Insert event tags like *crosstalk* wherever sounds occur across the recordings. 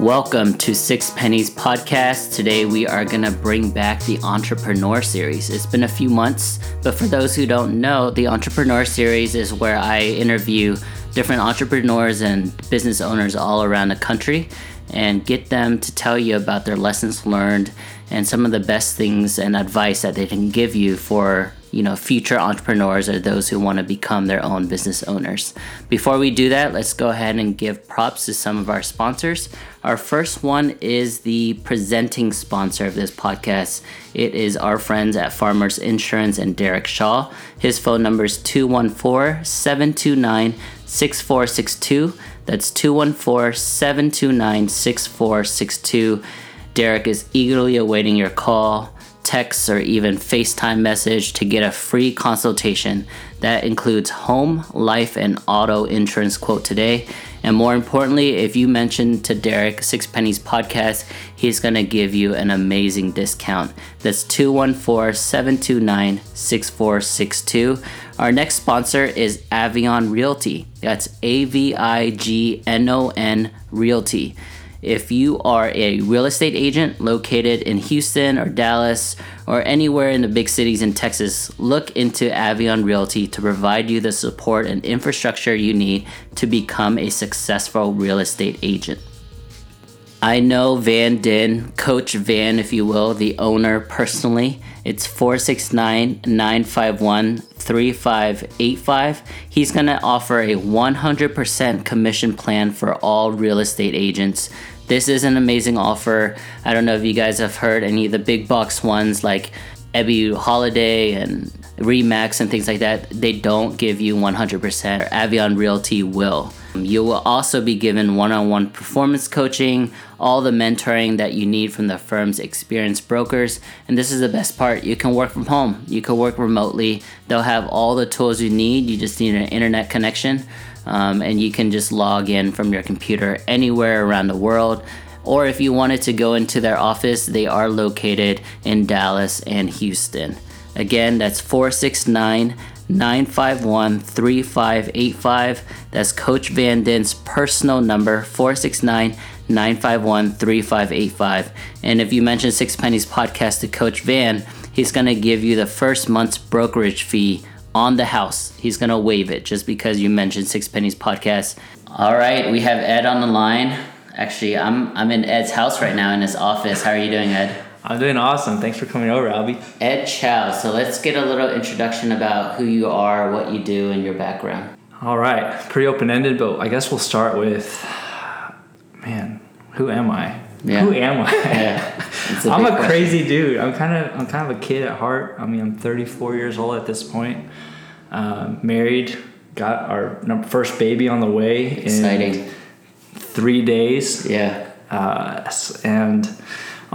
Welcome to Six Pennies Podcast. Today we are going to bring back the Entrepreneur Series. It's been a few months, but for those who don't know, the Entrepreneur Series is where I interview different entrepreneurs and business owners all around the country and get them to tell you about their lessons learned and some of the best things and advice that they can give you for you know future entrepreneurs or those who want to become their own business owners. Before we do that, let's go ahead and give props to some of our sponsors. Our first one is the presenting sponsor of this podcast. It is our friends at Farmers Insurance and Derek Shaw. His phone number is 214 729 6462. That's 214 729 6462. Derek is eagerly awaiting your call text, or even FaceTime message to get a free consultation that includes home, life, and auto insurance quote today. And more importantly, if you mention to Derek Six Pennies Podcast, he's going to give you an amazing discount. That's 214 729 6462. Our next sponsor is Avignon Realty. That's A V I G N O N Realty. If you are a real estate agent located in Houston or Dallas or anywhere in the big cities in Texas, look into Avignon Realty to provide you the support and infrastructure you need to become a successful real estate agent. I know Van Din, Coach Van, if you will, the owner personally. It's 469 951 3585. He's going to offer a 100% commission plan for all real estate agents this is an amazing offer. I don't know if you guys have heard any of the big box ones like Ebby Halliday and Remax and things like that. They don't give you 100%. Avignon Realty will. You will also be given one on one performance coaching, all the mentoring that you need from the firm's experienced brokers. And this is the best part you can work from home, you can work remotely. They'll have all the tools you need. You just need an internet connection um, and you can just log in from your computer anywhere around the world. Or if you wanted to go into their office, they are located in Dallas and Houston. Again, that's 469 951 3585. That's Coach Van Den's personal number, 469 951 3585. And if you mention Six Pennies Podcast to Coach Van, he's going to give you the first month's brokerage fee on the house. He's gonna waive it just because you mentioned Six Pennies podcast. All right, we have Ed on the line. Actually, I'm I'm in Ed's house right now in his office. How are you doing, Ed? I'm doing awesome. Thanks for coming over, Albie. Ed Chow. So let's get a little introduction about who you are, what you do, and your background. All right, pretty open ended, but I guess we'll start with, man, who am I? Yeah. Who am I? Yeah. *laughs* A I'm a question. crazy dude. I'm kind of I'm kind of a kid at heart. I mean, I'm 34 years old at this point. Uh, married, got our first baby on the way. Exciting. three days. Yeah. Uh, and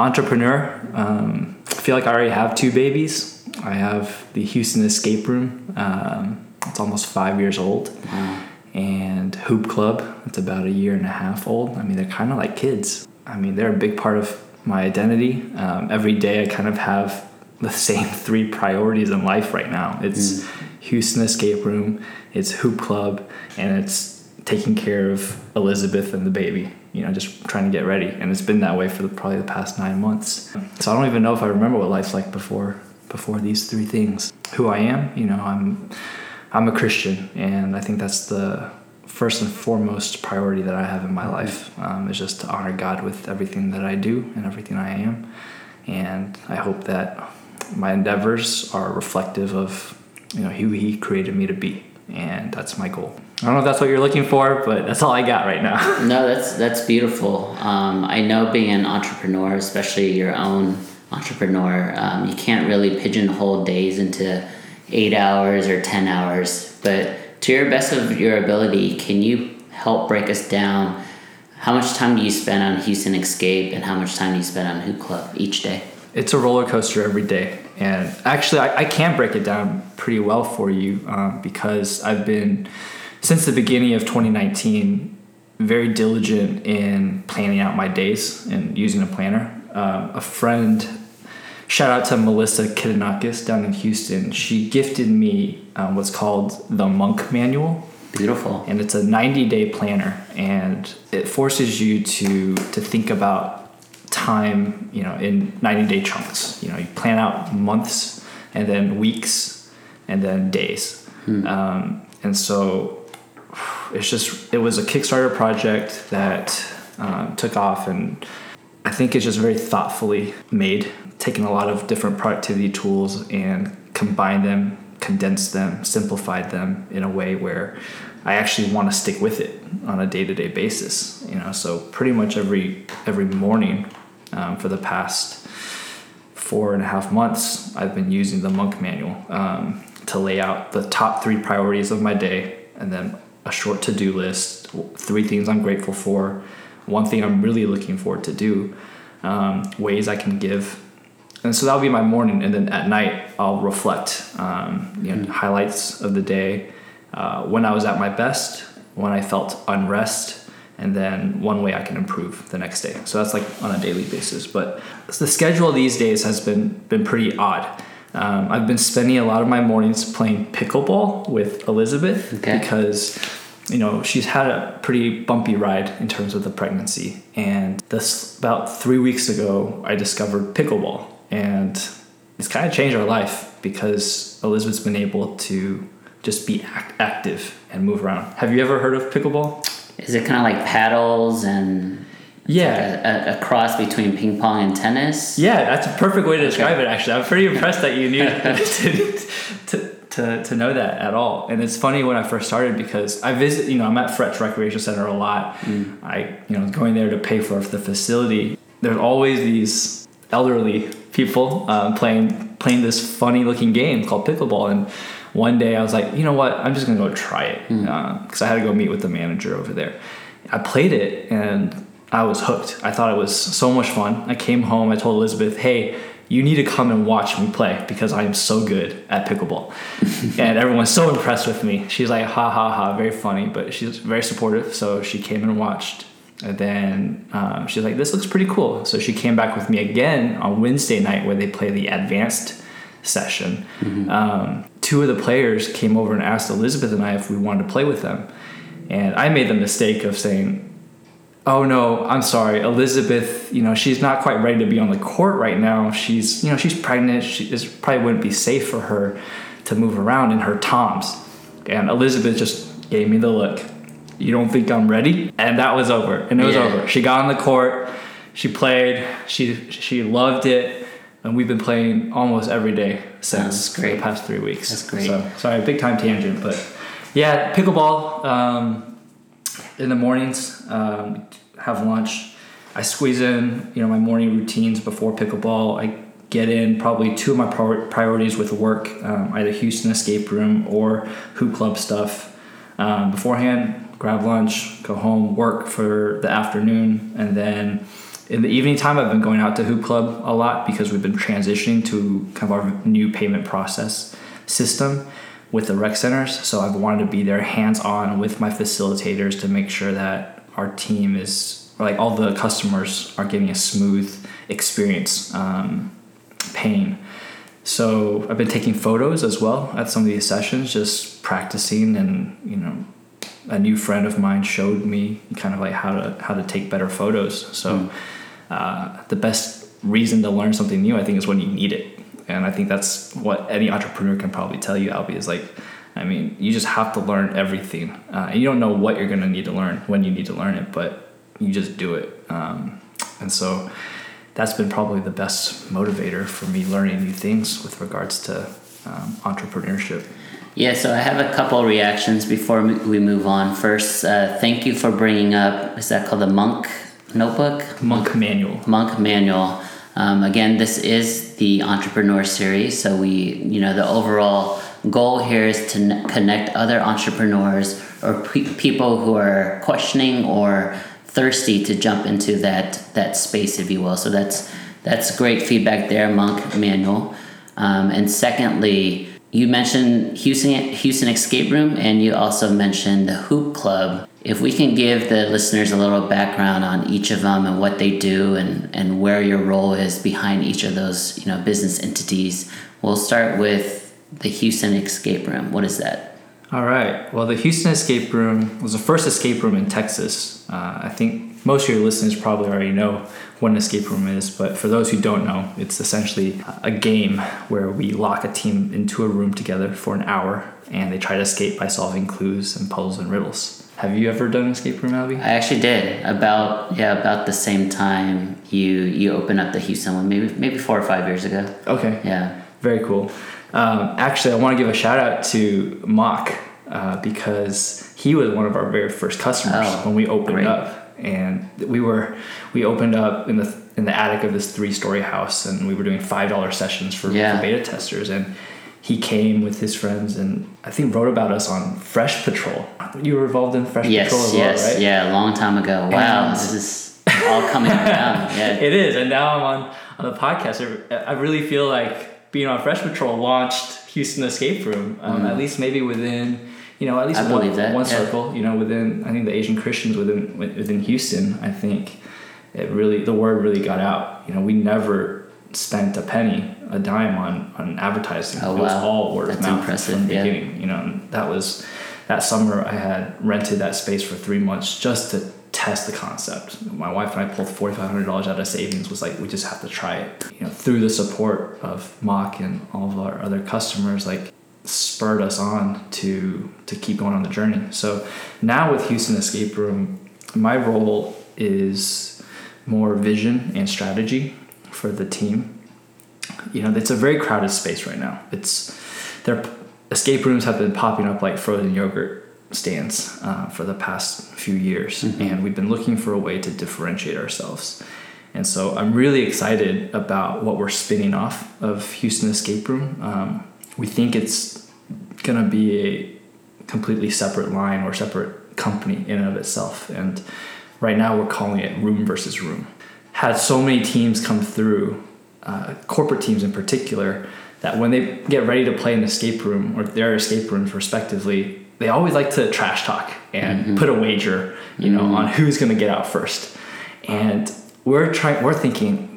entrepreneur. Um, I feel like I already have two babies. I have the Houston Escape Room. Um, it's almost five years old. Wow. And Hoop Club. It's about a year and a half old. I mean, they're kind of like kids. I mean, they're a big part of my identity. Um, every day I kind of have the *laughs* same three priorities in life right now. It's mm. Houston Escape Room, it's Hoop Club, and it's taking care of Elizabeth and the baby. You know, just trying to get ready, and it's been that way for the, probably the past nine months. So I don't even know if I remember what life's like before before these three things. Who I am, you know, I'm I'm a Christian, and I think that's the first and foremost priority that I have in my life um, is just to honor God with everything that I do and everything I am. And I hope that my endeavors are reflective of you know who He created me to be, and that's my goal. I don't know if that's what you're looking for, but that's all I got right now. *laughs* no, that's that's beautiful. Um, I know being an entrepreneur, especially your own entrepreneur, um, you can't really pigeonhole days into eight hours or ten hours, but to your best of your ability, can you help break us down? How much time do you spend on Houston Escape and how much time do you spend on Hoop Club each day? It's a roller coaster every day. And actually, I, I can break it down pretty well for you um, because I've been, since the beginning of 2019, very diligent in planning out my days and using a planner. Um, a friend shout out to Melissa Kitanakis down in Houston. She gifted me um, what's called the Monk Manual. Beautiful. And it's a 90 day planner, and it forces you to to think about time, you know, in 90 day chunks. You know, you plan out months, and then weeks, and then days. Um, and so it's just it was a Kickstarter project that um, took off, and I think it's just very thoughtfully made, taking a lot of different productivity tools and combined them, condensed them, simplified them in a way where I actually want to stick with it on a day-to-day basis. You know, so pretty much every every morning um, for the past four and a half months, I've been using the Monk Manual um, to lay out the top three priorities of my day, and then a short to-do list, three things I'm grateful for, one thing I'm really looking forward to do, um, ways I can give. And so that'll be my morning, and then at night I'll reflect, um, you know, highlights of the day, uh, when I was at my best, when I felt unrest, and then one way I can improve the next day. So that's like on a daily basis. But the schedule these days has been been pretty odd. Um, I've been spending a lot of my mornings playing pickleball with Elizabeth Okay. because you know she's had a pretty bumpy ride in terms of the pregnancy. And this about three weeks ago, I discovered pickleball, and it's kind of changed our life because Elizabeth's been able to just be act- active and move around. Have you ever heard of pickleball? Is it kind of like paddles and Yeah. a, a, cross between ping pong and tennis? Yeah, that's a perfect way to describe it. Actually, I'm pretty impressed that you knew to, *laughs* *laughs* to, to, to know that at all. And it's funny when I first started because I visit, you know, I'm at Fretz Recreation Center a lot. Mm. I, you know, going there to pay for the facility. There's always these elderly people um, playing playing this funny looking game called pickleball. And one day I was like, you know what, I'm just gonna go try it mm. um, because I had to go meet with the manager over there. I played it and I was hooked. I thought it was so much fun. I came home, I told Elizabeth, hey, you need to come and watch me play because I am so good at pickleball. *laughs* and everyone's so impressed with me. She's like, ha ha ha, very funny, but she's very supportive. So she came and watched. And then um, she's like, this looks pretty cool. So she came back with me again on Wednesday night where they play the advanced session. Um, two of the players came over and asked Elizabeth and I if we wanted to play with them. And I made the mistake of saying, oh no i'm sorry. Elizabeth you know she's not quite ready to be on the court right now. She's you know she's pregnant. She this probably wouldn't be safe for her to move around in her toms. And elizabeth just gave me the look. You don't think i'm ready? And that was over. And it was Yeah. over. She got on the court. She played. She she loved it. And we've been playing almost every day since great. the past three weeks. That's great. so sorry big time tangent but yeah pickleball um, in the mornings, um, have lunch. I squeeze in, you know, my morning routines before pickleball. I get in probably two of my priorities with work, um, either Houston Escape Room or Hoop Club stuff. Um, beforehand, grab lunch, go home, work for the afternoon, and then in the evening time, I've been going out to Hoop Club a lot because we've been transitioning to kind of our new payment process system with the rec centers. So I've wanted to be there hands on with my facilitators to make sure that our team is, like all the customers are getting a smooth experience um, paying. So I've been taking photos as well at some of these sessions, just practicing and, you know, a new friend of mine showed me kind of like how to how to take better photos. So uh, the best reason to learn something new, I think, is when you need it. And I think that's what any entrepreneur can probably tell you, Albie, is like, I mean, you just have to learn everything. Uh, and you don't know what you're going to need to learn when you need to learn it, but you just do it. Um, and so that's been probably the best motivator for me learning new things with regards to um, entrepreneurship. Yeah, so I have a couple reactions before we move on. First, uh, thank you for bringing up, is that called the Monk Notebook? Monk Manual. Monk Manual. Um, again, this is the Entrepreneur Series, so we, you know, the overall goal here is to connect other entrepreneurs or pe- people who are questioning or thirsty to jump into that that space, if you will. So that's that's great feedback there, Monk Manual. Um, and secondly, you mentioned Houston Houston Escape Room, and you also mentioned the Hoop Club. If we can give the listeners a little background on each of them and what they do and, and where your role is behind each of those you know business entities, we'll start with the Houston Escape Room. What is that? All right. Well, the Houston Escape Room was the first escape room in Texas. Uh, I think most of your listeners probably already know what an escape room is, but for those who don't know, it's essentially a game where we lock a team into a room together for an hour and they try to escape by solving clues and puzzles and riddles. Have you ever done an escape room, Albie? I actually did about yeah about the same time you you opened up the Houston one, maybe maybe four or five years ago. Okay. Yeah. Very cool. Um, actually, I want to give a shout out to Mock uh, because he was one of our very first customers Oh, when we opened great. up, and we were we opened up in the in the attic of this three story house, and we were doing five dollar sessions for, Yeah. for beta testers, and he came with his friends and I think wrote about us on Fresh Patrol. You were involved in Fresh Yes. Patrol as well, yes. right? Yeah. A long time ago. Wow. And- this is all coming around. *laughs* Yeah. It is, and now I'm on on the podcast. I I really feel like being on Fresh Patrol launched Houston Escape Room. Um, At least maybe within, you know, at least. I one, believe that, one yeah. circle. You know, within I think the Asian Christians within within Houston. I think it really the word really got out. You know, we never spent a penny, a dime on on advertising. Oh, it was wow. all word That's of mouth impressive, from the yeah. beginning. You know, and that was that summer. I had rented that space for three months just to test the concept. My wife and I pulled forty five hundred dollars out of savings. Was like we just have to try it. You know, through the support of Mock and all of our other customers, like spurred us on to to keep going on the journey. So now with Houston Escape Room, my role is more vision and strategy for the team. You know, it's a very crowded space right now. It's their escape rooms have been popping up like frozen yogurt stands uh, for the past few years, and we've been looking for a way to differentiate ourselves. And so I'm really excited about what we're spinning off of Houston Escape Room. Um, we think it's going to be a completely separate line or separate company in and of itself. And right now we're calling it Room versus Room. Had so many teams come through, uh, corporate teams in particular, that when they get ready to play an escape room or their escape rooms respectively, they always like to trash talk and put a wager, you know, on who's going to get out first. And we're trying, we're thinking,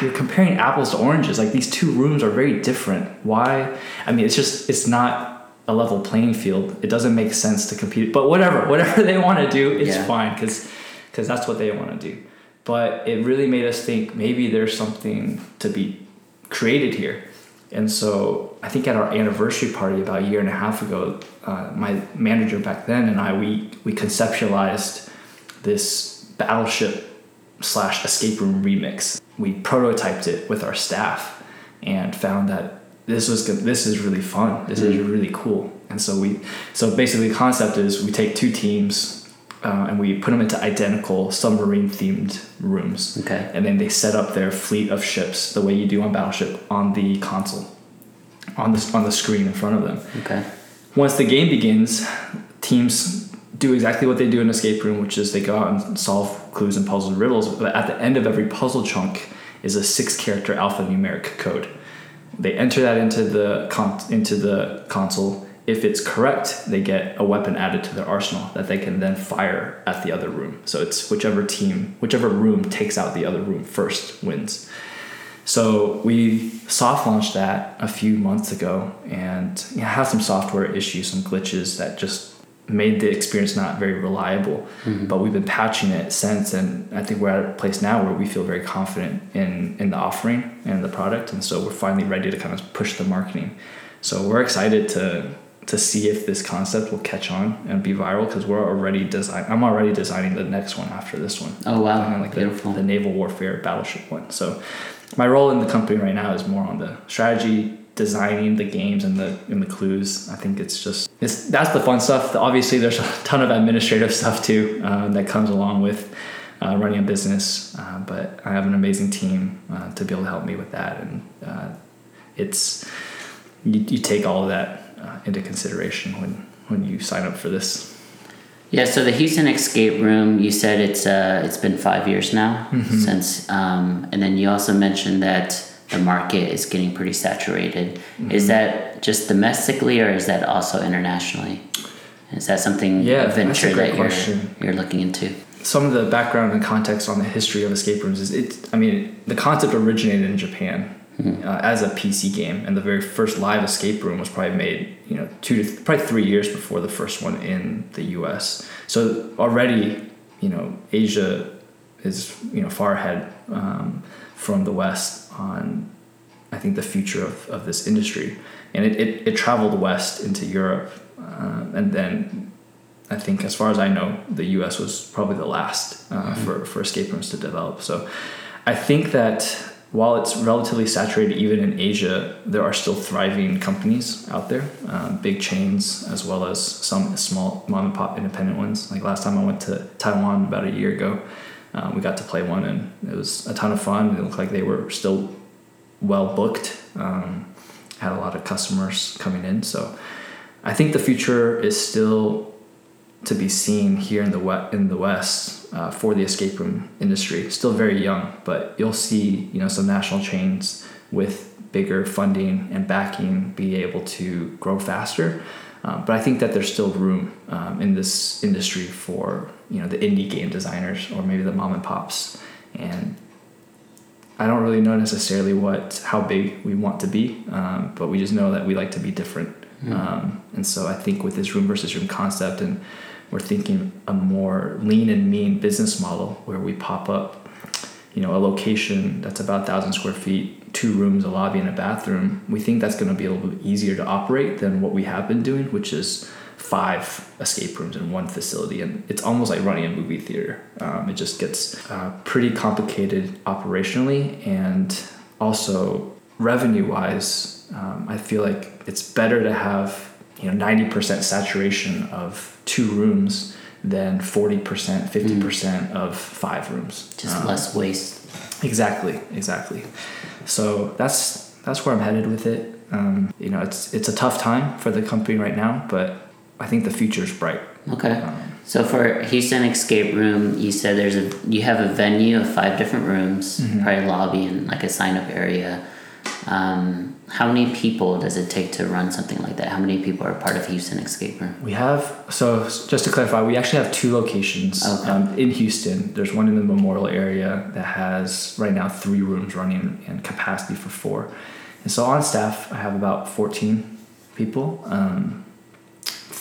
you're comparing apples to oranges. Like these two rooms are very different. Why? I mean, it's just it's not a level playing field. It doesn't make sense to compete. But whatever, *laughs* whatever they want to do, it's Yeah. fine because because that's what they want to do. But it really made us think maybe there's something to be created here. And so I think at our anniversary party about a year and a half ago, uh, my manager back then and I we we conceptualized this battleship slash escape room remix. We prototyped it with our staff and found that this was good, this is really fun. This is really cool. And so we so basically the concept is we take two teams uh, and we put them into identical submarine themed rooms. Okay. And then they set up their fleet of ships the way you do on Battleship on the console, on the on the screen in front of them Okay. once the game begins, teams do exactly what they do in escape room, which is they go out and solve clues and puzzles and riddles. But at the end of every puzzle chunk is a six-character alphanumeric code. They enter that into the con- into the console. If it's correct, they get a weapon added to their arsenal that they can then fire at the other room. So it's whichever team, whichever room takes out the other room first wins. So we soft launched that a few months ago and you know, had some software issues, some glitches that just made the experience not very reliable. Mm-hmm. But we've been patching it since, and I think we're at a place now where we feel very confident in in the offering and the product, and so we're finally ready to kind of push the marketing. So we're excited to to see if this concept will catch on and be viral because we're already design. I'm already designing the next one after this one. Oh, wow. Like the, the naval warfare battleship one. So my role in the company right now is more on the strategy, designing the games and the and the clues. I think it's just it's that's the fun stuff. Obviously, there's a ton of administrative *laughs* stuff too uh, that comes along with uh, running a business. Uh, but I have an amazing team uh, to be able to help me with that, and uh, it's you, you take all of that uh, into consideration when when you sign up for this. Yeah, so the Houston Escape Room, you said it's uh, it's been five years now Mm-hmm. since, um, and then you also mentioned that the market is getting pretty saturated. Mm-hmm. Is that just domestically, or is that also internationally? Is that something Yeah, a that's a venture that you're you're looking into? some of the background and context on the history of escape rooms is it i mean the concept originated in japan uh, as a PC game, and the very first live escape room was probably made, you know, two to th- probably three years before the first one in the U.S. So already, you know, Asia is you know far ahead um, from the West on, I think, the future of, of this industry, and it, it, it traveled west into Europe, uh, and then I think, as far as I know, the U.S. was probably the last uh, mm-hmm. for for escape rooms to develop. So, I think that while it's relatively saturated even in Asia, there are still thriving companies out there, uh, big chains as well as some small mom and pop independent ones. Like last time I went to Taiwan about a year ago, uh, we got to play one and it was a ton of fun. It looked like they were still well booked, um, had a lot of customers coming in. So I think the future is still to be seen here in the west, in the West uh, for the escape room industry. Still very young, but you'll see you know some national chains with bigger funding and backing be able to grow faster. Um, but I think that there's still room um, in this industry for you know the indie game designers or maybe the mom and pops. And I don't really know necessarily what how big we want to be, um, but we just know that we like to be different. Mm. and so I think with this room versus room concept and we're thinking a more lean and mean business model where we pop up, you know, a location that's about thousand square feet, two rooms, a lobby, and a bathroom. We think that's going to be a little bit easier to operate than what we have been doing, which is five escape rooms in one facility, and it's almost like running a movie theater. Um, it just gets uh, pretty complicated operationally, and also revenue wise, um, I feel like it's better to have you know 90% saturation of two rooms than 40% 50% mm. of five rooms just um, less waste exactly exactly so that's that's where i'm headed with it um, you know it's it's a tough time for the company right now but i think the future is bright okay um, so for houston escape room you said there's a you have a venue of five different rooms mm-hmm. probably lobby and like a sign up area um, how many people does it take to run something like that? How many people are part of Houston Escape Room? We have, so just to clarify, we actually have two locations okay. um, in Houston. There's one in the Memorial area that has right now three rooms running and capacity for four. And so on staff, I have about 14 people, um,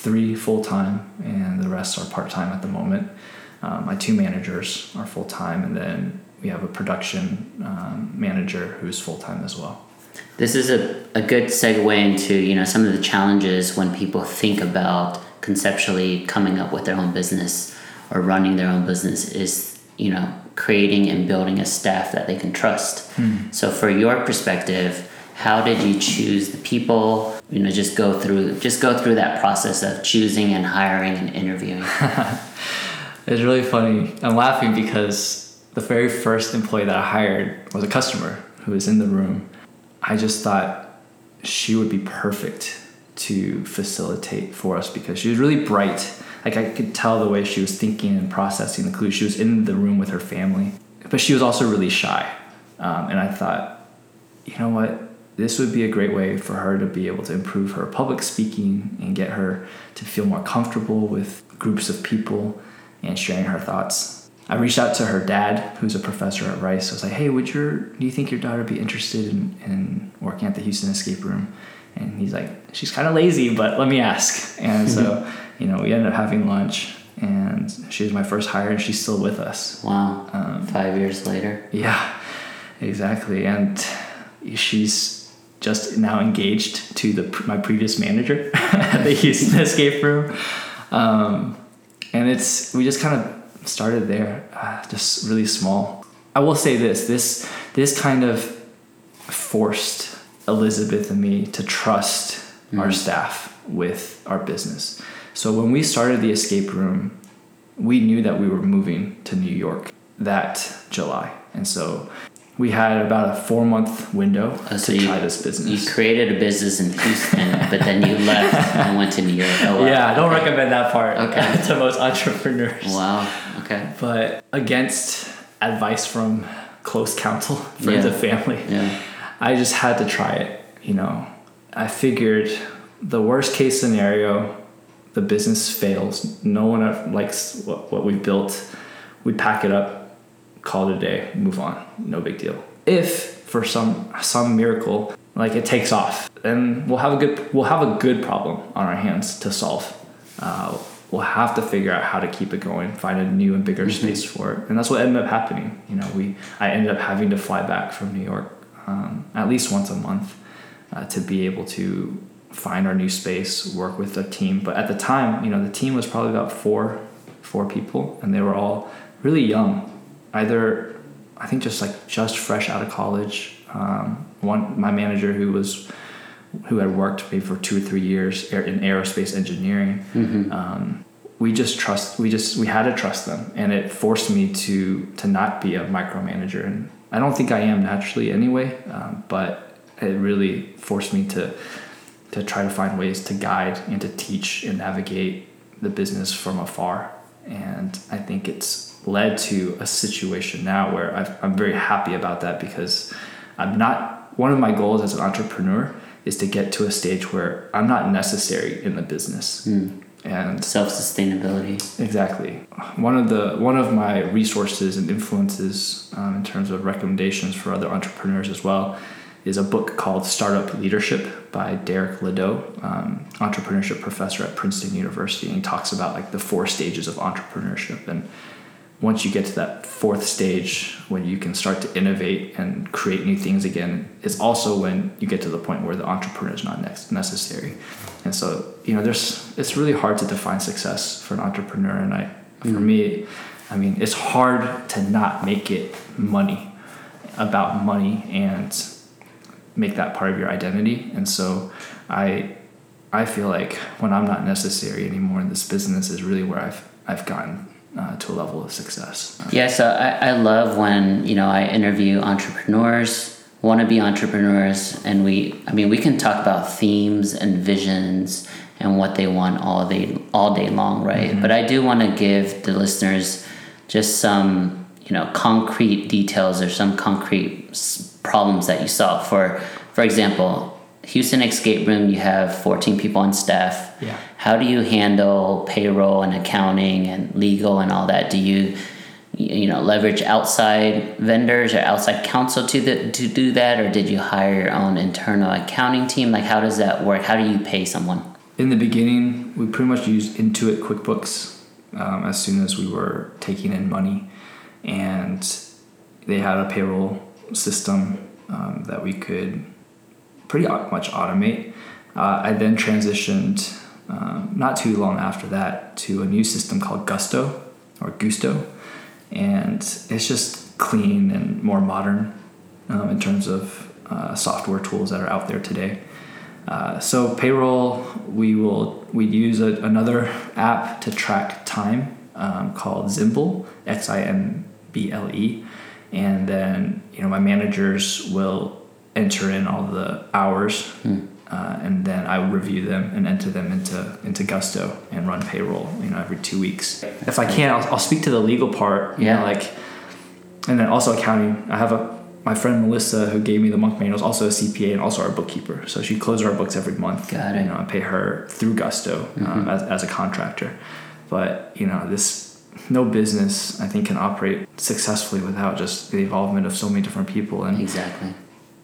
three full time, and the rest are part time at the moment. Um, my two managers are full time, and then we have a production um, manager who's full time as well. This is a, a good segue into you know some of the challenges when people think about conceptually coming up with their own business or running their own business is you know creating and building a staff that they can trust. Hmm. So for your perspective, how did you choose the people? You know, just go through just go through that process of choosing and hiring and interviewing. *laughs* it's really funny. I'm laughing because the very first employee that I hired was a customer who was in the room I just thought she would be perfect to facilitate for us because she was really bright. Like I could tell the way she was thinking and processing the clues. She was in the room with her family, but she was also really shy. Um, and I thought, you know what? This would be a great way for her to be able to improve her public speaking and get her to feel more comfortable with groups of people and sharing her thoughts I reached out to her dad, who's a professor at Rice. I was like, "Hey, would your do you think your daughter would be interested in, in working at the Houston Escape Room?" And he's like, "She's kind of lazy, but let me ask." And so, *laughs* you know, we ended up having lunch, and she was my first hire, and she's still with us. Wow! Um, Five years later. Yeah, exactly, and she's just now engaged to the my previous manager *laughs* at the Houston Escape Room, um, and it's we just kind of started there, uh, just really small. I will say this: this this kind of forced Elizabeth and me to trust mm-hmm. our staff with our business. So when we started the escape room, we knew that we were moving to New York that July, and so we had about a four month window oh, so to you, try this business. You created a business in Houston, but then you *laughs* left and went to New York. Oh, wow. Yeah, I don't okay. recommend that part okay. *laughs* to most entrepreneurs. Wow. Okay. But against advice from close counsel, *laughs* friends yeah. and family, yeah. I just had to try it. You know, I figured the worst case scenario, the business fails. No one likes what, what we've built. We pack it up call it a day, move on, no big deal. if for some some miracle like it takes off, then we'll have a good we'll have a good problem on our hands to solve. Uh, we'll have to figure out how to keep it going, find a new and bigger mm-hmm. space for it, and that's what ended up happening. You know, we I ended up having to fly back from New York um, at least once a month uh, to be able to find our new space, work with a team. But at the time, you know, the team was probably about four four people, and they were all really young, either I think just like just fresh out of college. Um, one my manager who was who had worked maybe for two or three years in aerospace engineering. Mm-hmm. Um, we just trust. We just we had to trust them, and it forced me to to not be a micromanager. And I don't think I am naturally anyway, um, but it really forced me to to try to find ways to guide and to teach and navigate the business from afar. And I think it's led to a situation now where i am very happy about that because I'm not, one of my goals as an entrepreneur is to get to a stage where I'm not necessary in the business. Mm. And self sustainability. Exactly. One of the one of my resources and influences um, in terms of recommendations for other entrepreneurs as well is a book called Startup Leadership by Derek Lidow, um, entrepreneurship professor at Princeton University. And he talks about like the four stages of entrepreneurship. And once you get to that fourth stage, when you can start to innovate and create new things again, is also when you get to the point where the entrepreneur is not next necessary. And so, you know, there's it's really hard to define success for an entrepreneur. And I, for mm. me, I mean, it's hard to not make it money, about money and make that part of your identity. And so I I feel like when I'm not necessary anymore in this business is really where I've I've gotten uh, to a level of success. Yeah, so I, I love when you know I interview entrepreneurs, want to be entrepreneurs, and we I mean we can talk about themes and visions and what they want all day all day long, right? Mm-hmm. But I do want to give the listeners just some you know concrete details or some concrete problems that you solve. For for example, Houston Escape Room, you have 14 people on staff. Yeah. How do you handle payroll and accounting and legal and all that? Do you you know leverage outside vendors or outside counsel to the, to do that or did you hire your own internal accounting team like how does that work how do you pay someone in the beginning we pretty much used intuit quickbooks um, as soon as we were taking in money and they had a payroll system um, that we could pretty much automate. Uh, I then transitioned um, not too long after that to a new system called Gusto or Gusto, and it's just clean and more modern um, in terms of uh, software tools that are out there today. Uh, so payroll, we will we use a, another app to track time um, called Ximble, X I M B L E, and then you know my managers will enter in all the hours hmm. uh, and then I review them and enter them into into Gusto and run payroll you know every two weeks if I can I'll, I'll speak to the legal part yeah know, like and then also accounting I have a my friend Melissa who gave me the monk manual is also a CPA and also our bookkeeper so she closes our books every month Got it. you know I pay her through Gusto um, mm-hmm. um, as, as a contractor but you know this no business I think can operate successfully without just the involvement of so many different people and exactly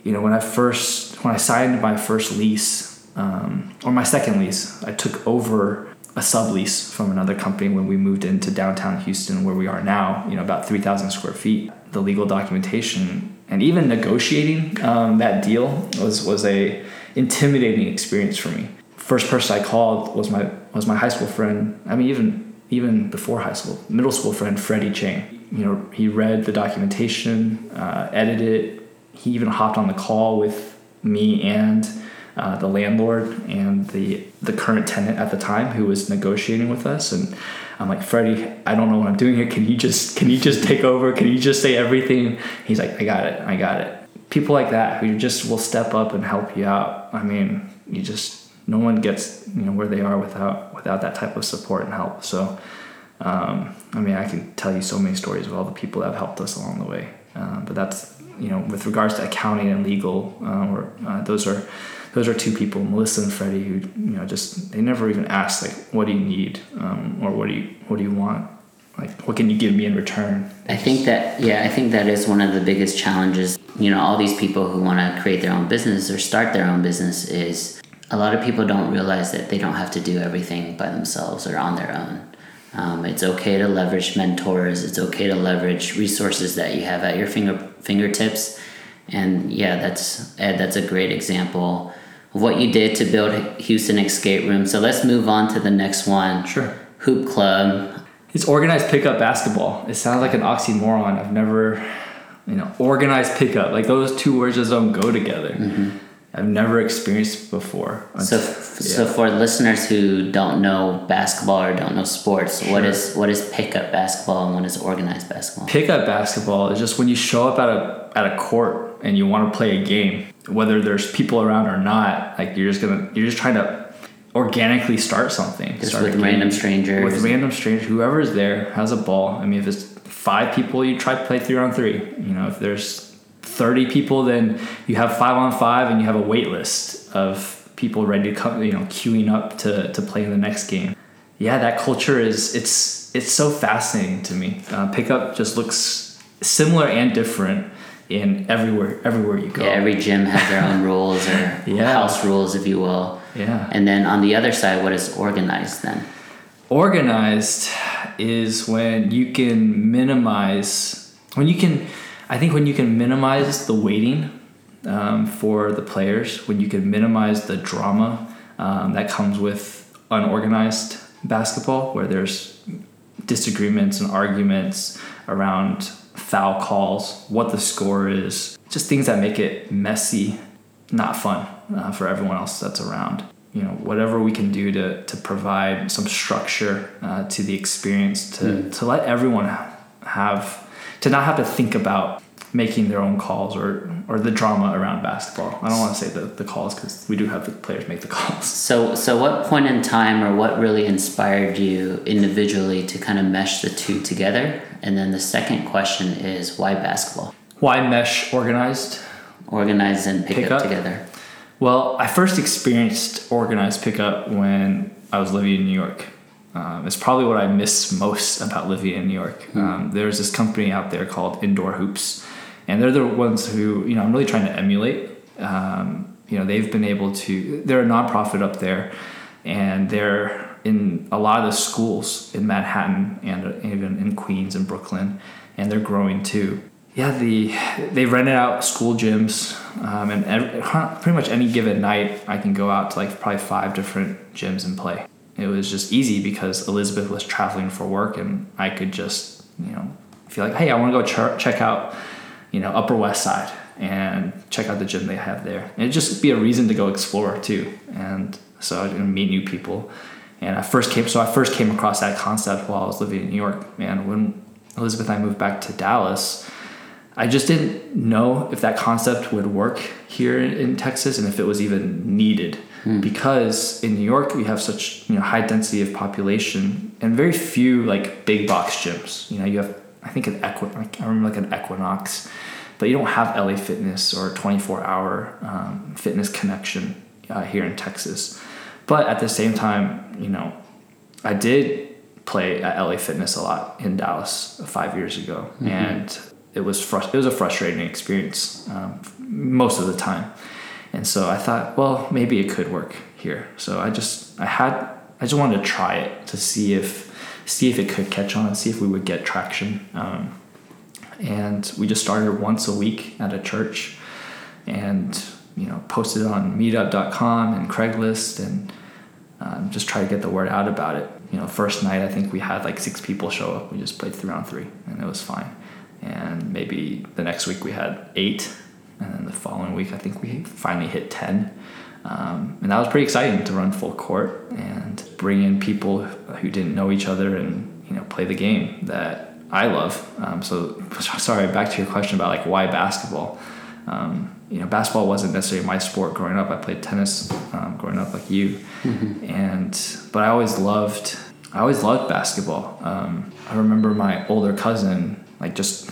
you know when I first when I signed my first lease um, or my second lease I took over a sublease from another company when we moved into downtown Houston where we are now you know about 3,000 square feet the legal documentation and even negotiating um, that deal was was a intimidating experience for me first person I called was my was my high school friend I mean even even before high school, middle school friend Freddie Chang. You know, he read the documentation, uh, edited it. He even hopped on the call with me and uh, the landlord and the the current tenant at the time who was negotiating with us. And I'm like, Freddie, I don't know what I'm doing here. Can you just can you just take over? Can you just say everything? He's like, I got it. I got it. People like that who just will step up and help you out. I mean, you just no one gets you know where they are without without that type of support and help. So, um, I mean, I can tell you so many stories of all the people that have helped us along the way. Uh, but that's you know with regards to accounting and legal, uh, or uh, those are those are two people, Melissa and Freddie, who you know just they never even ask like, what do you need, um, or what do you what do you want, like what can you give me in return I think that yeah, I think that is one of the biggest challenges. You know, all these people who want to create their own business or start their own business is a lot of people don't realize that they don't have to do everything by themselves or on their own. Um, it's okay to leverage mentors. It's okay to leverage resources that you have at your finger fingertips. And yeah, that's Ed. That's a great example of what you did to build Houston Escape Room. So let's move on to the next one. Sure. Hoop Club. It's organized pickup basketball. It sounds like an oxymoron. I've never, you know, organized pickup. Like those two words just don't go together. Mm-hmm. I've never experienced before. So, so for listeners who don't know basketball or don't know sports, what is what is pickup basketball and what is organized basketball? Pickup basketball is just when you show up at a at a court and you want to play a game, whether there's people around or not. Like you're just gonna you're just trying to organically start something. Just start with random strangers. with random strangers, whoever's there has a ball. I mean, if it's five people, you try to play three on three. You know, if there's 30 people, then you have five on five and you have a wait list of people ready to come, you know, queuing up to, to play in the next game. Yeah, that culture is, it's, it's so fascinating to me. Uh, pickup just looks similar and different in everywhere, everywhere you go. yeah, every gym has their own *laughs* rules or Yeah. house rules, if you will. Yeah. And then on the other side, what is organized then? organized is when you can minimize when you can i think when you can minimize the waiting um, for the players when you can minimize the drama um, that comes with unorganized basketball where there's disagreements and arguments around foul calls what the score is just things that make it messy not fun uh, for everyone else that's around. You know whatever we can do to, to provide some structure uh, to the experience to, to let everyone have to not have to think about making their own calls or or the drama around basketball i don't want to say the, the calls because we do have the players make the *laughs* calls So, so what point in time or what really inspired you individually to kind of mesh the two together? And then the second question is why basketball? why mesh organized Organized and pick, Pick up, up? together. Well, I first experienced organized pickup when I was living in New York. Um, it's probably what I miss most about living in New York. Um, there's this company out there called Indoor Hoops, and they're the ones who you know I'm really trying to emulate. Um, you know, they've been able to. They're a nonprofit up there, and they're in a lot of the schools in Manhattan and even in Queens and Brooklyn, and they're growing too. Yeah, the they rented out school gyms, um, and every, pretty much any given night I can go out to like probably five different gyms and play. It was just easy because Elizabeth was traveling for work, and I could just you know feel like, hey, I want to go ch- check out you know Upper West Side and check out the gym they have there. And it'd just be a reason to go explore too, and so I'd meet new people. And I first came, so I first came across that concept while I was living in New York. And when Elizabeth and I moved back to Dallas, I just didn't know if that concept would work here in Texas and if it was even needed. Because in New York we have such you know high density of population and very few like big box gyms. You know you have I think an Equi- like, I remember like an Equinox, but you don't have LA Fitness or 24 hour um, fitness connection uh, here in Texas. But at the same time, you know, I did play at LA Fitness a lot in Dallas five years ago, and it was frus- it was a frustrating experience um, most of the time. And so I thought, well, maybe it could work here. So I just I had I just wanted to try it to see if see if it could catch on see if we would get traction. Um, and we just started once a week at a church, and you know posted on Meetup.com and Craigslist and um, just try to get the word out about it. You know, first night I think we had like six people show up. We just played three on three, and it was fine. And maybe the next week we had eight, and then the following week I think we finally hit ten. Um, and that was pretty exciting to run full court and bring in people who didn't know each other and you know play the game that I love. Um, so *laughs* sorry, back to your question about like why basketball. Um, you know, basketball wasn't necessarily my sport growing up. I played tennis um, growing up, like you, and but I always loved, I always loved basketball. Um, I remember my older cousin, like just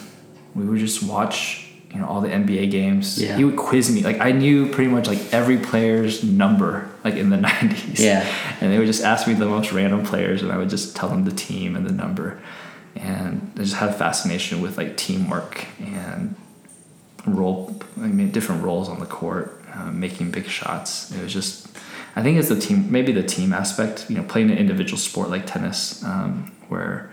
we would just watch, you know, all the NBA games. Yeah. He would quiz me, like I knew pretty much like every player's number, like in the *laughs* '90s. Yeah. and they would just ask me the most random players, and I would just tell them the team and the number. and I just had a fascination with like teamwork and role. I mean, different roles on the court, uh, making big shots. It was just, I think it's the team, maybe the team aspect. You know, playing an individual sport like tennis, um, where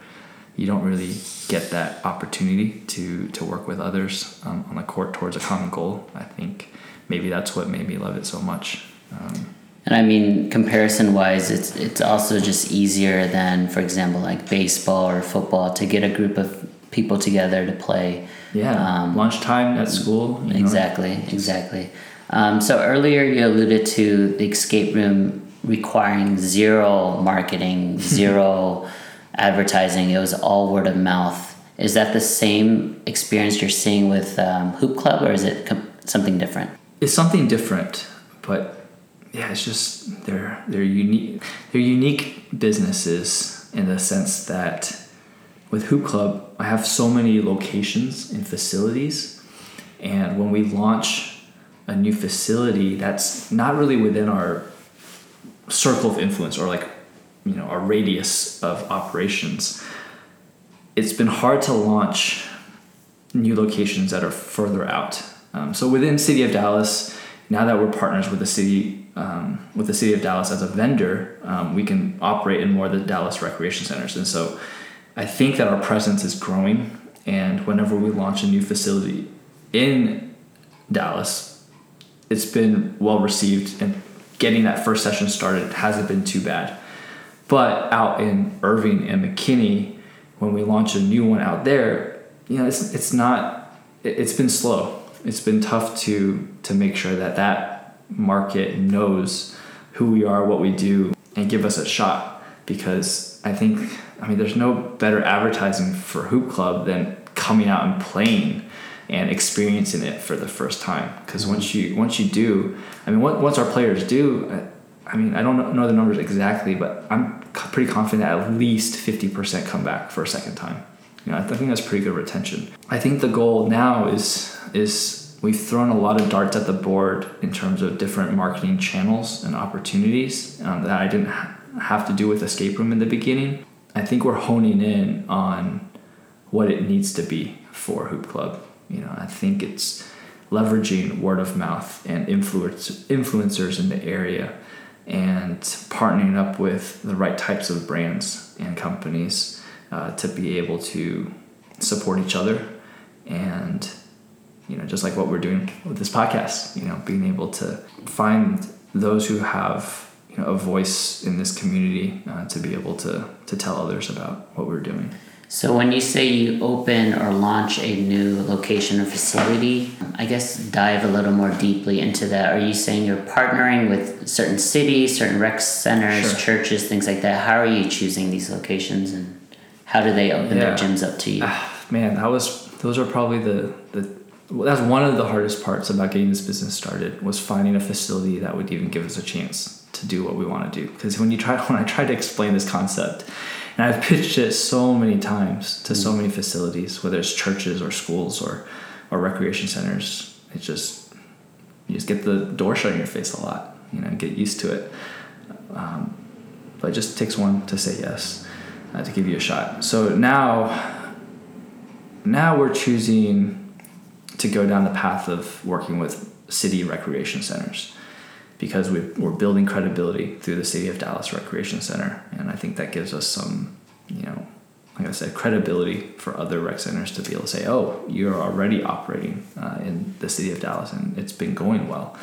you don't really get that opportunity to to work with others um, on the court towards a common goal. I think maybe that's what made me love it so much. Um, and I mean, comparison wise, it's it's also just easier than, for example, like baseball or football to get a group of people together to play. Yeah, um, lunchtime at school. exactly, know. exactly. Um, so earlier you alluded to the escape room requiring zero marketing, zero *laughs* advertising. It was all word of mouth. Is that the same experience you're seeing with um, Hoop Club, or is it com- something different? It's something different, but yeah, it's just they're they're unique. They're unique businesses in the sense that with Hoop Club, I have so many locations and facilities, and when we launch a new facility, that's not really within our circle of influence or like you know our radius of operations. It's been hard to launch new locations that are further out. Um, so within City of Dallas, now that we're partners with the city um, with the city of Dallas as a vendor, um, we can operate in more of the Dallas recreation centers. And so I think that our presence is growing. And whenever we launch a new facility in Dallas, it's been well received. And getting that first session started hasn't been too bad. But out in Irving and McKinney, when we launch a new one out there, you know, it's, it's not, it's been slow. It's been tough to, to make sure that that market knows who we are, what we do, and give us a shot. Because I think, I mean, there's no better advertising for Hoop Club than coming out and playing and experiencing it for the first time. Because once you once you do, I mean, once our players do, I mean, I don't know the numbers exactly, but I'm pretty confident at least 50% come back for a second time. You know, I think that's pretty good retention. I think the goal now is is we've thrown a lot of darts at the board in terms of different marketing channels and opportunities um, that I didn't ha- have to do with Escape Room in the beginning. I think we're honing in on what it needs to be for Hoop Club. You know, I think it's leveraging word of mouth and influence, influencers in the area and partnering up with the right types of brands and companies uh, to be able to support each other and you know, just like what we're doing with this podcast, you know, being able to find those who have you know, a voice in this community uh, to be able to, to tell others about what we're doing. So, when you say you open or launch a new location or facility, I guess dive a little more deeply into that. Are you saying you're partnering with certain cities, certain rec centers, sure. churches, things like that? How are you choosing these locations and how do they open yeah. their gyms up to you? Uh, man, that was those are probably the, the that's one of the hardest parts about getting this business started was finding a facility that would even give us a chance to do what we want to do because when you try *laughs* when i tried to explain this concept and i've pitched it so many times to so mm. many facilities whether it's churches or schools or or recreation centers. It's just you just get the door shut in your face a lot you know get used to it. Um, but it just takes one to say yes uh, to give you a shot. So now now we're choosing to go down the path of working with city recreation centers because we, are building credibility through the city of Dallas Recreation Center, and I think that gives us some, you know, like I said, credibility for other rec centers to be able to say, "Oh, you're already operating uh, in the city of Dallas, and it's been going well.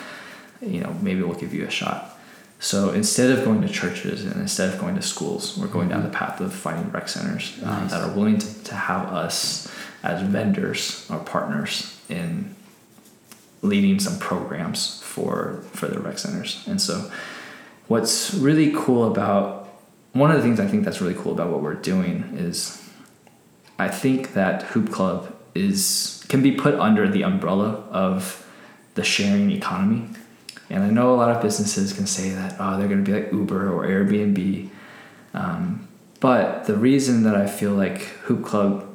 You know, maybe we'll give you a shot." So instead of going to churches and instead of going to schools, we're going down the path of finding rec centers nice. that are willing to, to have us as vendors or partners in leading some programs for for the rec centers. And so what's really cool about one of the things I think that's really cool about what we're doing is I think that Hoop Club is can be put under the umbrella of the sharing economy. And I know a lot of businesses can say that oh they're going to be like Uber or Airbnb, um, but the reason that I feel like Hoop Club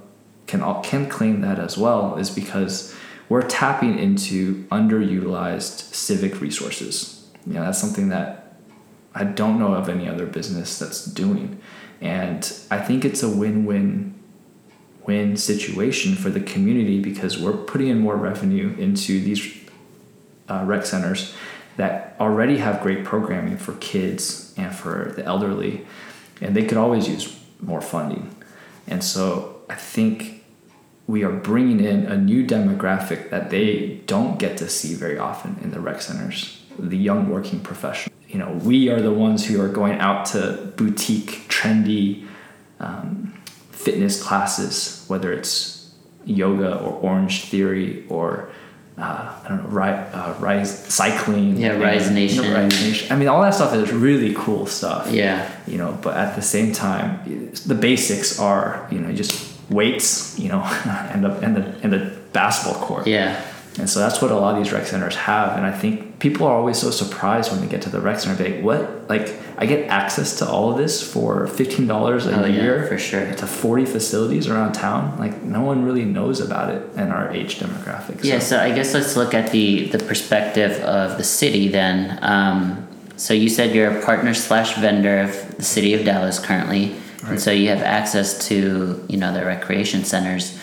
can can claim that as well is because we're tapping into underutilized civic resources. You know, that's something that I don't know of any other business that's doing. And I think it's a win-win win situation for the community because we're putting in more revenue into these uh, rec centers that already have great programming for kids and for the elderly, and they could always use more funding. And so I think we are bringing in a new demographic that they don't get to see very often in the rec centers the young working professional. You know, we are the ones who are going out to boutique, trendy um, fitness classes, whether it's yoga or Orange Theory or uh, I don't know, rise, uh, rise cycling. Yeah, Rise Nation. You know, rise Nation. I mean, all that stuff is really cool stuff. Yeah. You know, but at the same time, the basics are you know just weights, you know, *laughs* and the and the and the basketball court. Yeah. And so that's what a lot of these rec centers have. And I think people are always so surprised when they get to the rec center. Be like, what? Like, I get access to all of this for fifteen dollars a Oh, yeah, year for sure. to forty facilities around town. Like, no one really knows about it in our age demographic. So- Yeah, so I guess let's look at the the perspective of the city then. Um, so you said you're a partner slash vendor of the city of Dallas currently, and so you have access to you know the recreation centers.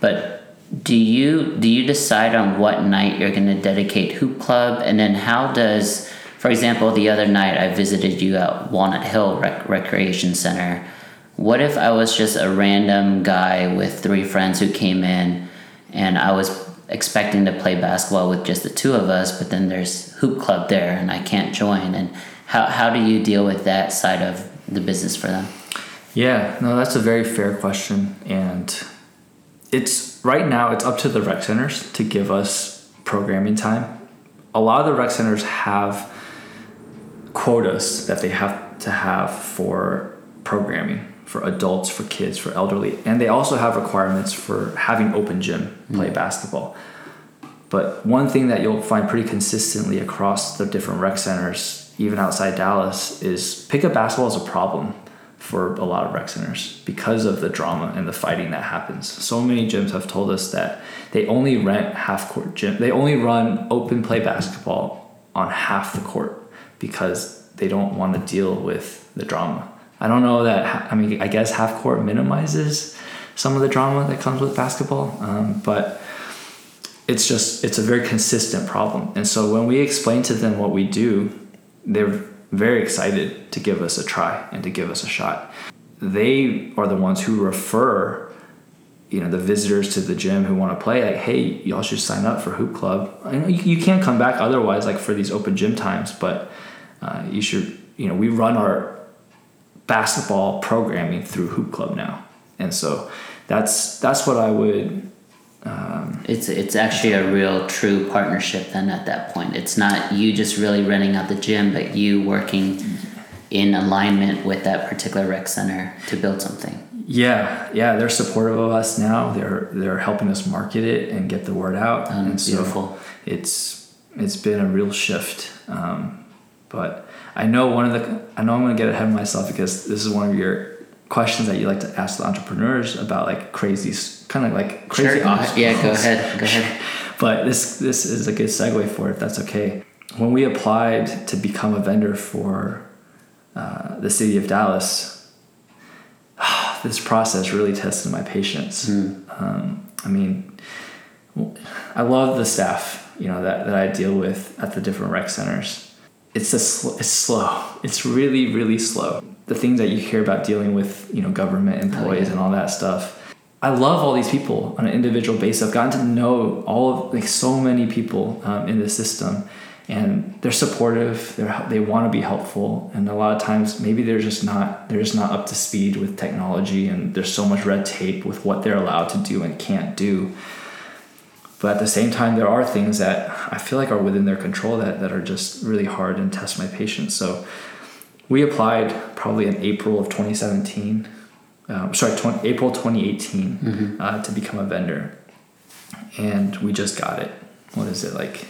But do you do you decide on what night you're going to dedicate Hoop Club, and then how does, for example, the other night I visited you at Walnut Hill Rec- Recreation Center. What if I was just a random guy with three friends who came in and I was expecting to play basketball with just the two of us, but then there's hoop club there and I can't join? And how, how do you deal with that side of the business for them? Yeah, no, that's a very fair question, and it's right now it's up to the rec centers to give us programming time. A lot of the rec centers have quotas that they have to have for programming for adults, for kids, for elderly, and they also have requirements for having open gym play mm. basketball. But one thing that you'll find pretty consistently across the different rec centers, even outside Dallas, is pickup basketball is a problem for a lot of rec centers because of the drama and the fighting that happens. So many gyms have told us that they only rent half court gym. They only run open play basketball on half the court because they don't want to deal with the drama. I don't know that. I mean, I guess half court minimizes some of the drama that comes with basketball, um, but it's just it's a very consistent problem and so when we explain to them what we do they're very excited to give us a try and to give us a shot. They are the ones who refer you know the visitors to the gym who want to play like hey y'all should sign up for hoop club. I know you, you can't come back otherwise like for these open gym times but uh, you should you know we run our basketball programming through hoop club now. And so that's that's what i would It's it's actually a real true partnership then at that point. It's not you just really renting out the gym, but you working in alignment with that particular rec center to build something. Yeah, yeah, they're supportive of us now. They're they're helping us market it and get the word out, Um, and so beautiful. it's it's been a real shift. Um, but I know one of the I know I'm going to get ahead of myself because this is one of your questions that you like to ask the entrepreneurs about like crazy kind of like crazy Sure. obstacles. Yeah, go ahead. Go ahead. *laughs* but this this is a good segue for it, if that's okay. When we applied to become a vendor for uh, the city of Dallas, *sighs* this process really tested my patience. Um, I mean, I love the staff, you know, that, that I deal with at the different rec centers. It's a sl- it's slow. It's really really slow. The things that you hear about dealing with, you know, government employees yeah. and all that stuff. I love all these people on an individual basis. I've gotten to know all of like so many people um, in the system, and they're supportive. They're they want to be helpful, and a lot of times maybe they're just not they're just not up to speed with technology, and there's so much red tape with what they're allowed to do and can't do. But at the same time, there are things that I feel like are within their control that, that are just really hard and test my patience. So we applied probably in April of 2017, um, sorry, 20, April 2018 uh, to become a vendor. And we just got it. What is it like?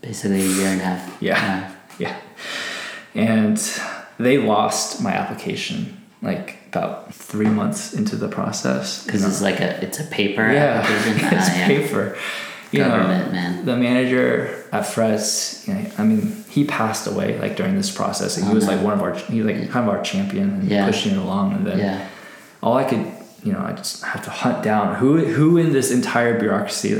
Basically a year and a half. Yeah. Yeah. And they lost my application like about three months into the process. Because it's like a it's a paper yeah, *laughs* application. it's Ah, yeah. paper. You Government, know, man. the manager at Fretz, you know, I mean, he passed away like during this process, and he Oh, was no. like one of our, he was like kind of our champion and Yeah. pushing it along. And then Yeah. all I could you know, I just have to hunt down who who in this entire bureaucracy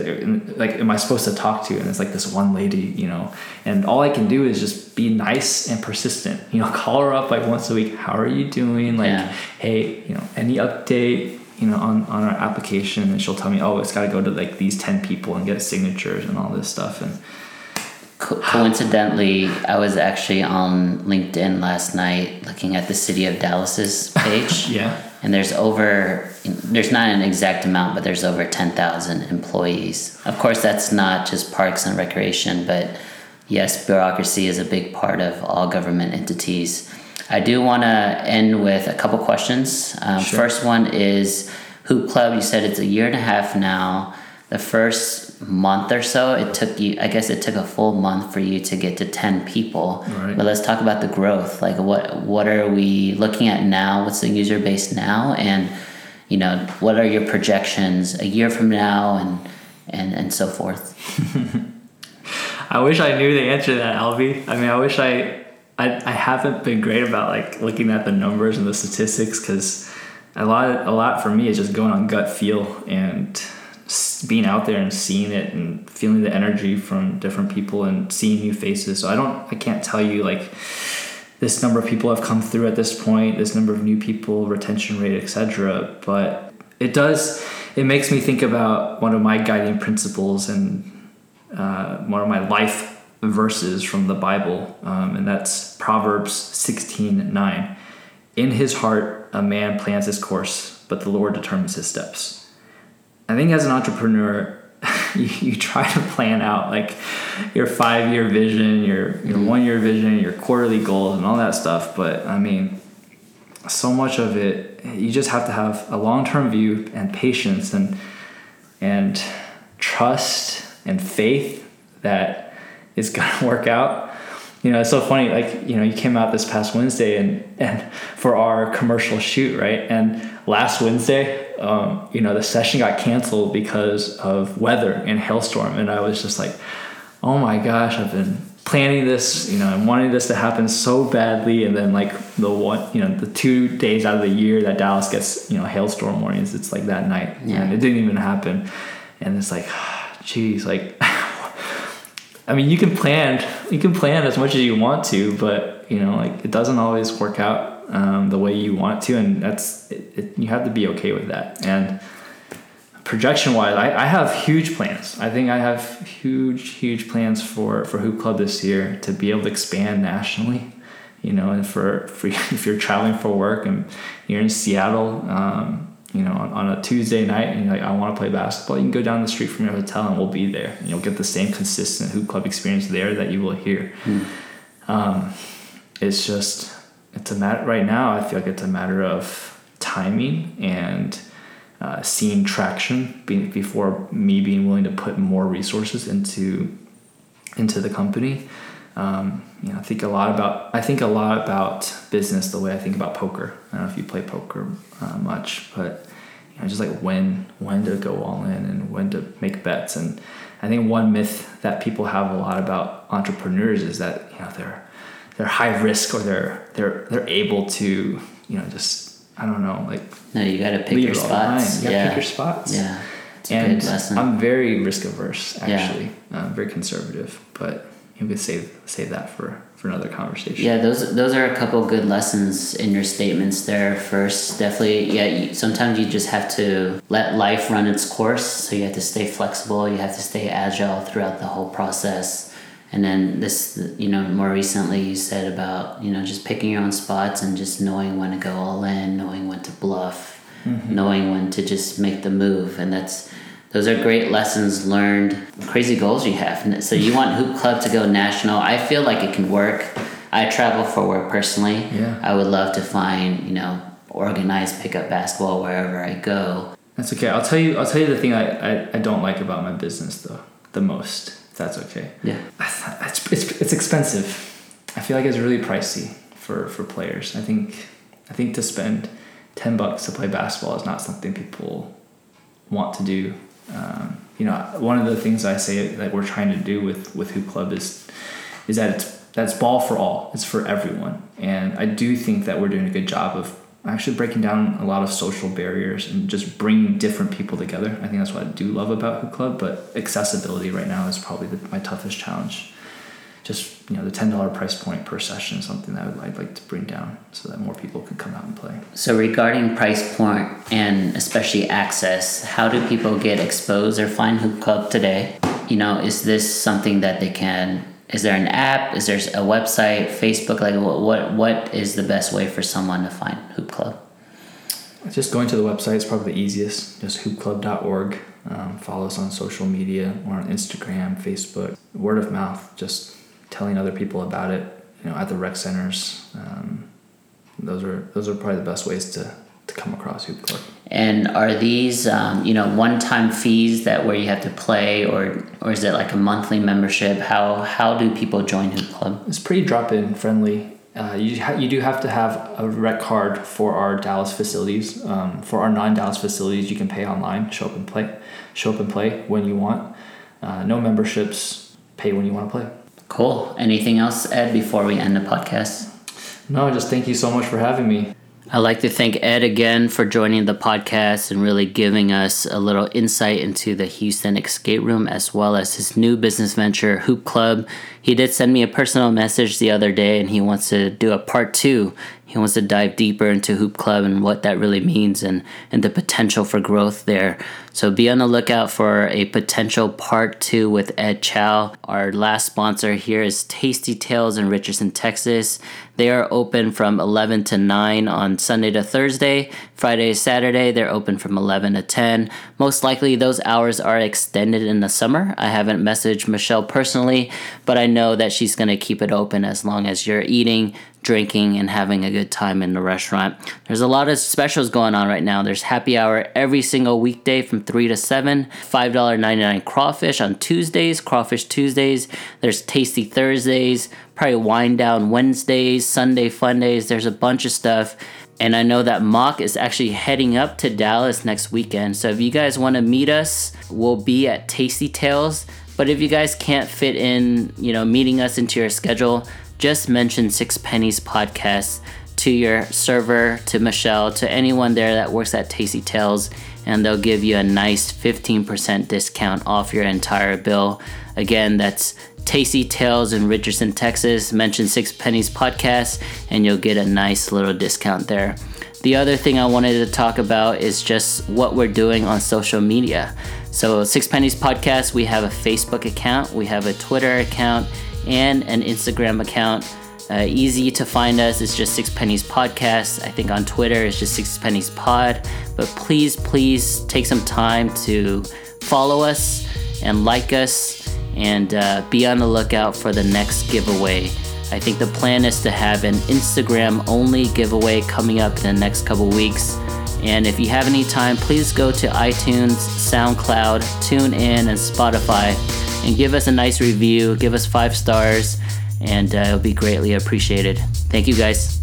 like am I supposed to talk to? And it's like this one lady, you know, and all I can do is just be nice and persistent. You know, *laughs* call her up like once a week. How are you doing? Like, yeah. hey, you know, any update? You know, on on our application, and she'll tell me, oh, it's got to go to like these ten people and get signatures and all this stuff, and Co- coincidentally, I was actually on LinkedIn last night looking at the city of Dallas's *laughs* page. yeah. And there's over, there's not an exact amount, but there's over 10,000 employees. Of course, that's not just parks and recreation, but yes, bureaucracy is a big part of all government entities. I do want to end with a couple questions. Um, sure. First one is Hoop Club. You said it's a year and a half now. The first month or so it took you i guess it took a full month for you to get to 10 people right. but let's talk about the growth like what what are we looking at now what's the user base now and you know what are your projections a year from now and and and so forth *laughs* i wish i knew the answer to that albie i mean i wish i i, I haven't been great about like looking at the numbers and the statistics because a lot a lot for me is just going on gut feel and being out there and seeing it and feeling the energy from different people and seeing new faces. So I don't, I can't tell you like this number of people have come through at this point, this number of new people, retention rate, etc. But it does, it makes me think about one of my guiding principles and uh, one of my life verses from the Bible, um, and that's Proverbs 16 9. In his heart, a man plans his course, but the Lord determines his steps. I think as an entrepreneur, *laughs* you, you try to plan out like your five year vision, your your one year vision, your quarterly goals, and all that stuff. But I mean, so much of it, you just have to have a long term view and patience and and trust and faith that it's *laughs* gonna work out. You know, it's so funny. Like you know, you came out this past Wednesday and and for our commercial shoot, right? And last Wednesday, um, you know, the session got canceled because of weather and hailstorm. And I was just like, oh my gosh, I've been planning this, you know, and wanting this to happen so badly. And then like the one, you know, the two days out of the year that Dallas gets, you know, hailstorm warnings, it's like that night. Yeah. And it didn't even happen. And it's like, *sighs* geez, like, *laughs* I mean, you can plan, you can plan as much as you want to, but you know, like it doesn't always work out um, the way you want to, and that's it, it, you have to be okay with that. And projection wise, I, I have huge plans. I think I have huge, huge plans for for Hoop Club this year to be able to expand nationally. You know, and for, for *laughs* if you're traveling for work and you're in Seattle, um, you know, on, on, a Tuesday night and like, I want to play basketball, you can go down the street from your hotel and we'll be there. And you'll get the same consistent hoop club experience there that you will here. Mm. Um, it's just it's a matter right now. I feel like it's a matter of timing and uh, seeing traction be, before me being willing to put more resources into into the company. Um, you know, I think a lot about I think a lot about business the way I think about poker. I don't know if you play poker uh, much, but you know, just like when when to go all in and when to make bets. And I think one myth that people have a lot about entrepreneurs is that you know they're they're high risk or they're they're they're able to you know just I don't know like no you got to pick your spots you yeah. pick your spots yeah and I'm very risk averse actually yeah. very conservative but you could save save that for for another conversation. Yeah those those are a couple good lessons in your statements there. First definitely yeah you, sometimes you just have to let life run its course. So you have to stay flexible you have to stay agile throughout the whole process. And then this you know more recently you said about you know just picking your own spots and just knowing when to go all in knowing when to bluff mm-hmm. knowing when to just make the move. And that's those are great lessons learned crazy goals you have so you want hoop club to go national i feel like it can work i travel for work personally yeah. i would love to find you know organized pickup basketball wherever i go that's okay i'll tell you i'll tell you the thing i, I, I don't like about my business though the most that's okay. Yeah. It's, it's, it's expensive. I feel like it's really pricey for, for players. I think I think to spend ten bucks to play basketball is not something people want to do. Um, you know, one of the things I say that we're trying to do with with Hoop Club is is that it's that's ball for all. It's for everyone, and I do think that we're doing a good job of actually breaking down a lot of social barriers and just bringing different people together. I think that's what I do love about Hoop Club, but accessibility right now is probably the, my toughest challenge. Just you know the ten dollar price point per session is something that I would, like to bring down so that more people can come out and play. So regarding price point and especially access, how do people get exposed or find Hoop Club today? You know, is this something that they can is there an app? Is there a website facebook? Like what what, what is the best way for someone to find hoop club? Just going to the website is probably the easiest. Just hoopclub.org um, follow us on social media. Or on instagram facebook. Word of mouth just telling other people about it you know at the rec centers um, those are those are probably the best ways to to come across Hoop Club. And are these, um, you know, one-time fees that where you have to play, or or is it like a monthly membership? How how do people join Hoop Club? It's pretty drop-in friendly. Uh, you ha- you do have to have a rec card for our Dallas facilities. Um, for our non-Dallas facilities, you can pay online, show up and play, show up and play when you want. Uh, no memberships, pay when you want to play. Cool. Anything else, Ed, before we end the podcast? No, just thank you so much for having me. I'd like to thank Ed again for joining the podcast and really giving us a little insight into the Houston Escape Room as well as his new business venture, Hoop Club. He did send me a personal message the other day and he wants to do a part two. He wants to dive deeper into Hoop Club and what that really means and, and the potential for growth there. So be on the lookout for a potential part two with Ed Chow. Our last sponsor here is Tasty Tales in Richardson, Texas. They are open from 11 to 9 on Sunday to Thursday. Friday Saturday, they're open from 11 to 10. Most likely, those hours are extended in the summer. I haven't messaged Michelle personally, but I know that she's going to keep it open as long as you're eating, drinking and having a good time in the restaurant. There's a lot of specials going on right now. There's happy hour every single weekday from 3 to 7, $5.99 crawfish on Tuesdays, crawfish Tuesdays. There's tasty Thursdays, probably wine down Wednesdays, Sunday fun days. There's a bunch of stuff. And I know that Mock is actually heading up to Dallas next weekend. So if you guys want to meet us, we'll be at Tasty Tales. But if you guys can't fit in, you know, meeting us into your schedule, just mention Six Pennies Podcast to your server, to Michelle, to anyone there that works at Tasty Tales, and they'll give you a nice 15% discount off your entire bill. Again, that's Tasty Tales in Richardson, Texas. Mention Six Pennies Podcast, and you'll get a nice little discount there. The other thing I wanted to talk about is just what we're doing on social media. So, Six Pennies Podcast, we have a Facebook account, we have a Twitter account, and an Instagram account. Uh, easy to find us. It's just Six Pennies Podcast. I think on Twitter it's just Six Pennies Pod. But please, please take some time to follow us and like us and uh, be on the lookout for the next giveaway. I think the plan is to have an Instagram only giveaway coming up in the next couple weeks. And if you have any time, please go to iTunes, SoundCloud, TuneIn, and Spotify and give us a nice review. Give us five stars, and uh, it'll be greatly appreciated. Thank you, guys.